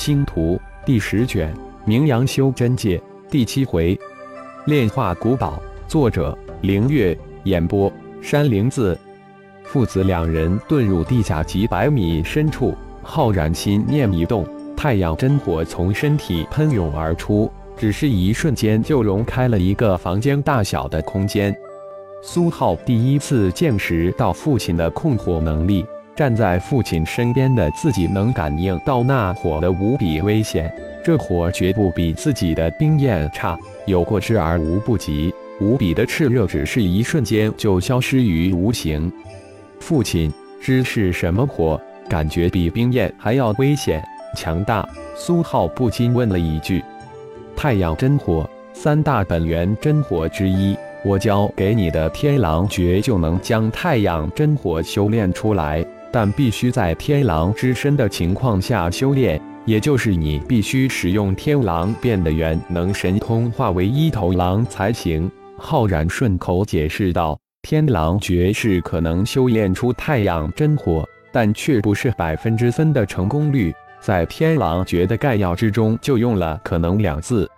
星图》第十卷，名扬修真界第七回，炼化古宝。作者：凌月。演播：山灵子。父子两人遁入地下几百米深处，浩然心念一动，太阳真火从身体喷涌而出，只是一瞬间就融开了一个房间大小的空间。苏浩第一次见识到父亲的控火能力。站在父亲身边的自己能感应到那火的无比危险，这火绝不比自己的冰焰差，有过之而无不及。无比的炽热，只是一瞬间就消失于无形。父亲，知是什么火？感觉比冰焰还要危险、强大。苏浩不禁问了一句：“太阳真火，三大本源真火之一。我教给你的天狼诀，就能将太阳真火修炼出来。”但必须在天狼之身的情况下修炼，也就是你必须使用天狼变的元能神通化为一头狼才行。浩然顺口解释道：“天狼诀是可能修炼出太阳真火，但却不是百分之分的成功率。在天狼诀的概要之中就用了‘可能’两字。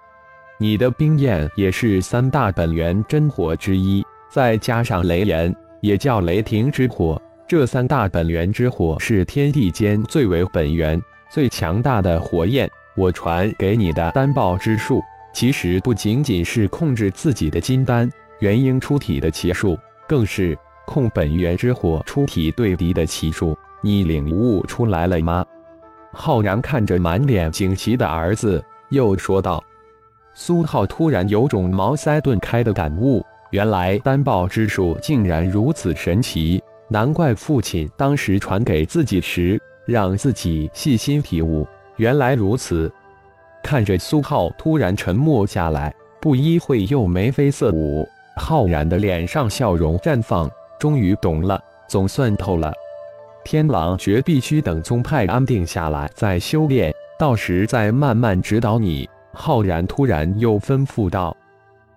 你的冰焰也是三大本源真火之一，再加上雷炎，也叫雷霆之火。”这三大本源之火是天地间最为本源、最强大的火焰。我传给你的丹爆之术，其实不仅仅是控制自己的金丹元婴出体的奇术，更是控本源之火出体对敌的奇术。你领悟出来了吗？浩然看着满脸惊奇的儿子，又说道：“苏浩突然有种茅塞顿开的感悟，原来丹爆之术竟然如此神奇。”难怪父亲当时传给自己时，让自己细心体悟。原来如此。看着苏浩突然沉默下来，不一会又眉飞色舞，浩然的脸上笑容绽放，终于懂了，总算透了。天狼诀必须等宗派安定下来再修炼，到时再慢慢指导你。浩然突然又吩咐道：“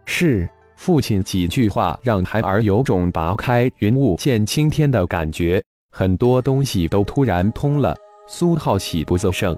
是。”父亲几句话让孩儿有种拔开云雾见青天的感觉，很多东西都突然通了。苏浩喜不自胜，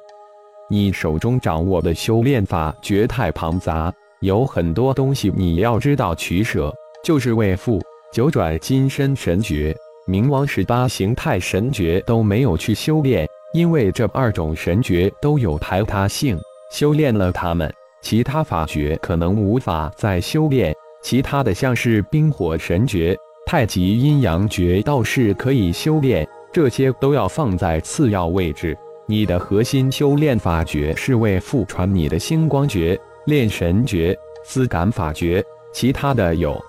你手中掌握的修炼法绝太庞杂，有很多东西你要知道取舍。就是为父九转金身神诀、冥王十八形态神诀都没有去修炼，因为这二种神诀都有排他性，修炼了它们，其他法诀可能无法再修炼。其他的像是冰火神诀、太极阴阳诀，倒是可以修炼，这些都要放在次要位置。你的核心修炼法诀是为父传你的星光诀、炼神诀、思感法诀，其他的有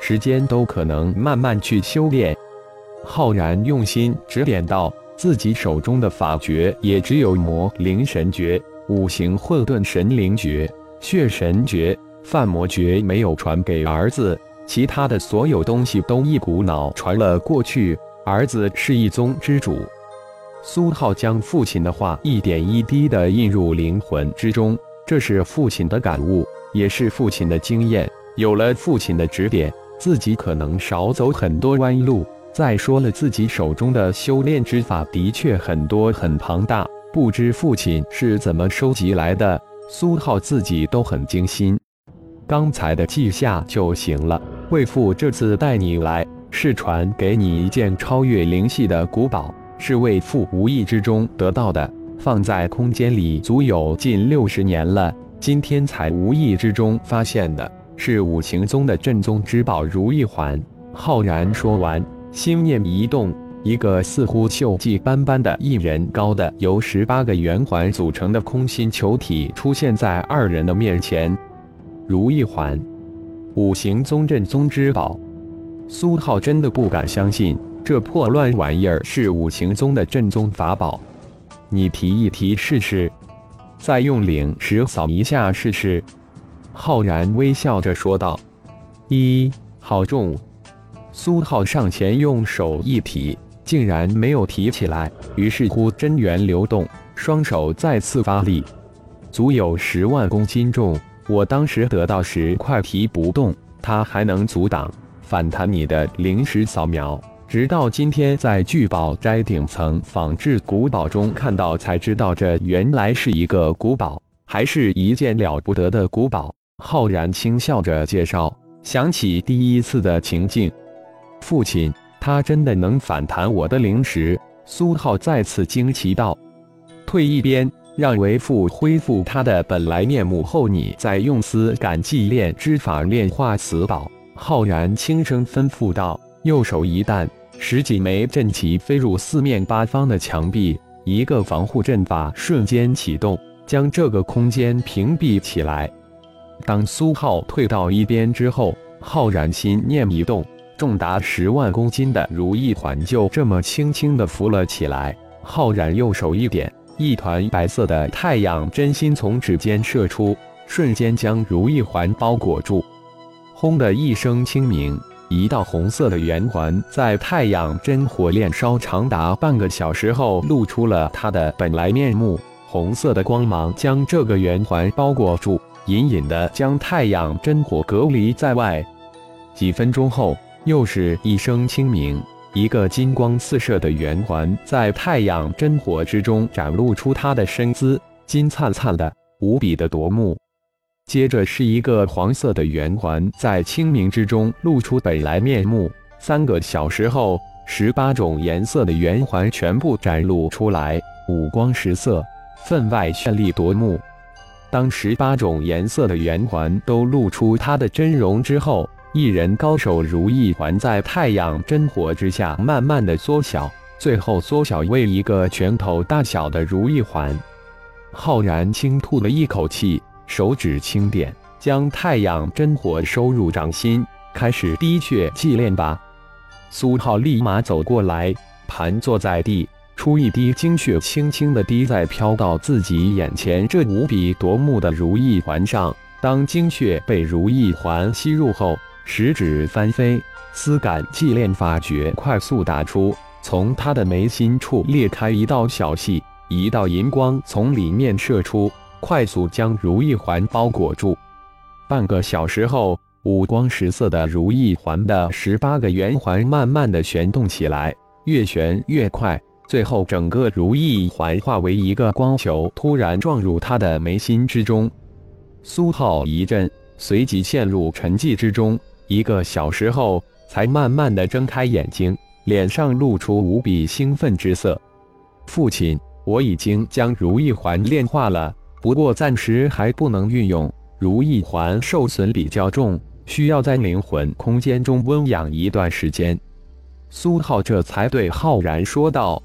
时间都可能慢慢去修炼。浩然用心指点道：“自己手中的法诀也只有魔灵神诀、五行混沌神灵诀、血神诀。”范魔诀没有传给儿子，其他的所有东西都一股脑传了过去。儿子是一宗之主。苏浩将父亲的话一点一滴地印入灵魂之中，这是父亲的感悟，也是父亲的经验。有了父亲的指点，自己可能少走很多弯路。再说了，自己手中的修炼之法的确很多很庞大，不知父亲是怎么收集来的。苏浩自己都很惊心。刚才的记下就行了。为父这次带你来，是传给你一件超越灵系的古宝，是为父无意之中得到的，放在空间里足有近六十年了，今天才无意之中发现的，是五行宗的镇宗之宝如意环。浩然说完，心念一动，一个似乎锈迹斑斑的一人高的由十八个圆环组成的空心球体出现在二人的面前。如意环，五行宗镇宗之宝。苏浩真的不敢相信，这破乱玩意儿是五行宗的镇宗法宝。你提一提试试，再用灵石扫一下试试。浩然微笑着说道：“一，好重。”苏浩上前用手一提，竟然没有提起来。于是乎真元流动，双手再次发力，足有十万公斤重。我当时得到时快提不动，它还能阻挡反弹你的灵石扫描。直到今天在聚宝斋顶层仿制古堡中看到，才知道这原来是一个古堡，还是一件了不得的古堡。浩然轻笑着介绍，想起第一次的情境，父亲，他真的能反弹我的灵石？苏浩再次惊奇道：“退一边，让为父恢复他的本来面目后，你再用思感祭炼之法炼化此宝。”浩然轻声吩咐道，右手一弹。十几枚阵旗飞入四面八方的墙壁，一个防护阵法瞬间启动，将这个空间屏蔽起来。当苏浩退到一边之后，浩然心念一动，重达十万公斤的如意环就这么轻轻地浮了起来。浩然右手一点，一团白色的太阳真心从指尖射出，瞬间将如意环包裹住。轰的一声轻鸣。一道红色的圆环在太阳真火炼烧长达半个小时后，露出了它的本来面目。红色的光芒将这个圆环包裹住，隐隐的将太阳真火隔离在外。几分钟后，又是一声轻鸣，一个金光四射的圆环在太阳真火之中展露出它的身姿，金灿灿的，无比的夺目。接着是一个黄色的圆环，在清明之中露出本来面目。三个小时后，十八种颜色的圆环全部展露出来，五光十色，分外绚丽夺目。当十八种颜色的圆环都露出它的真容之后，一人高手如意环在太阳真火之下慢慢的缩小，最后缩小为一个拳头大小的如意环。浩然轻吐了一口气。手指轻点，将太阳真火收入掌心，开始滴血祭炼吧。苏浩立马走过来，盘坐在地，出一滴精血，轻轻地滴在飘到自己眼前这无比夺目的如意环上。当精血被如意环吸入后，食指翻飞，丝感祭炼法诀快速打出，从他的眉心处裂开一道小隙，一道银光从里面射出。快速将如意环包裹住。半个小时后，五光十色的如意环的十八个圆环慢慢的旋动起来，越旋越快，最后整个如意环化为一个光球，突然撞入他的眉心之中。苏浩一震，随即陷入沉寂之中。一个小时后，才慢慢的睁开眼睛，脸上露出无比兴奋之色。父亲，我已经将如意环炼化了。不过暂时还不能运用，如意环受损比较重，需要在灵魂空间中温养一段时间。苏浩这才对浩然说道：“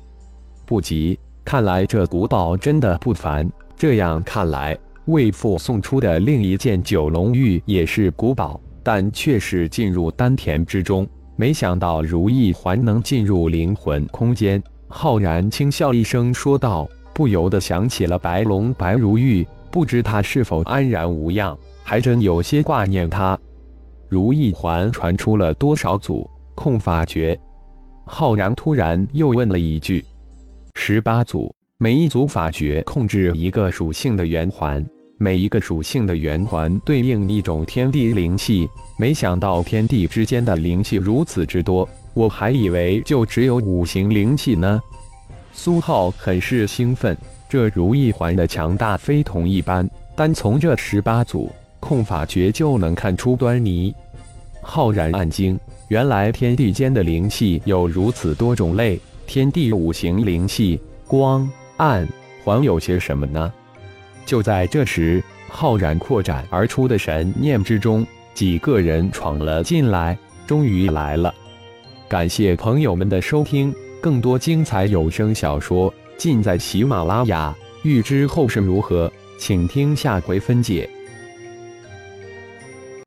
不急，看来这古堡真的不凡。这样看来，为父送出的另一件九龙玉也是古堡，但却是进入丹田之中。没想到如意环能进入灵魂空间。”浩然轻笑一声说道。不由得想起了白龙白如玉，不知他是否安然无恙，还真有些挂念他。如意环传出了多少组控法诀？浩然突然又问了一句：“十八组，每一组法诀控制一个属性的圆环，每一个属性的圆环对应一种天地灵气。没想到天地之间的灵气如此之多，我还以为就只有五行灵气呢。”苏浩很是兴奋，这如意环的强大非同一般，单从这十八组控法诀就能看出端倪。浩然暗惊，原来天地间的灵气有如此多种类，天地五行灵气，光、暗、还有些什么呢？就在这时，浩然扩展而出的神念之中，几个人闯了进来，终于来了。感谢朋友们的收听。更多精彩有声小说尽在喜马拉雅，欲知后事如何，请听下回分解。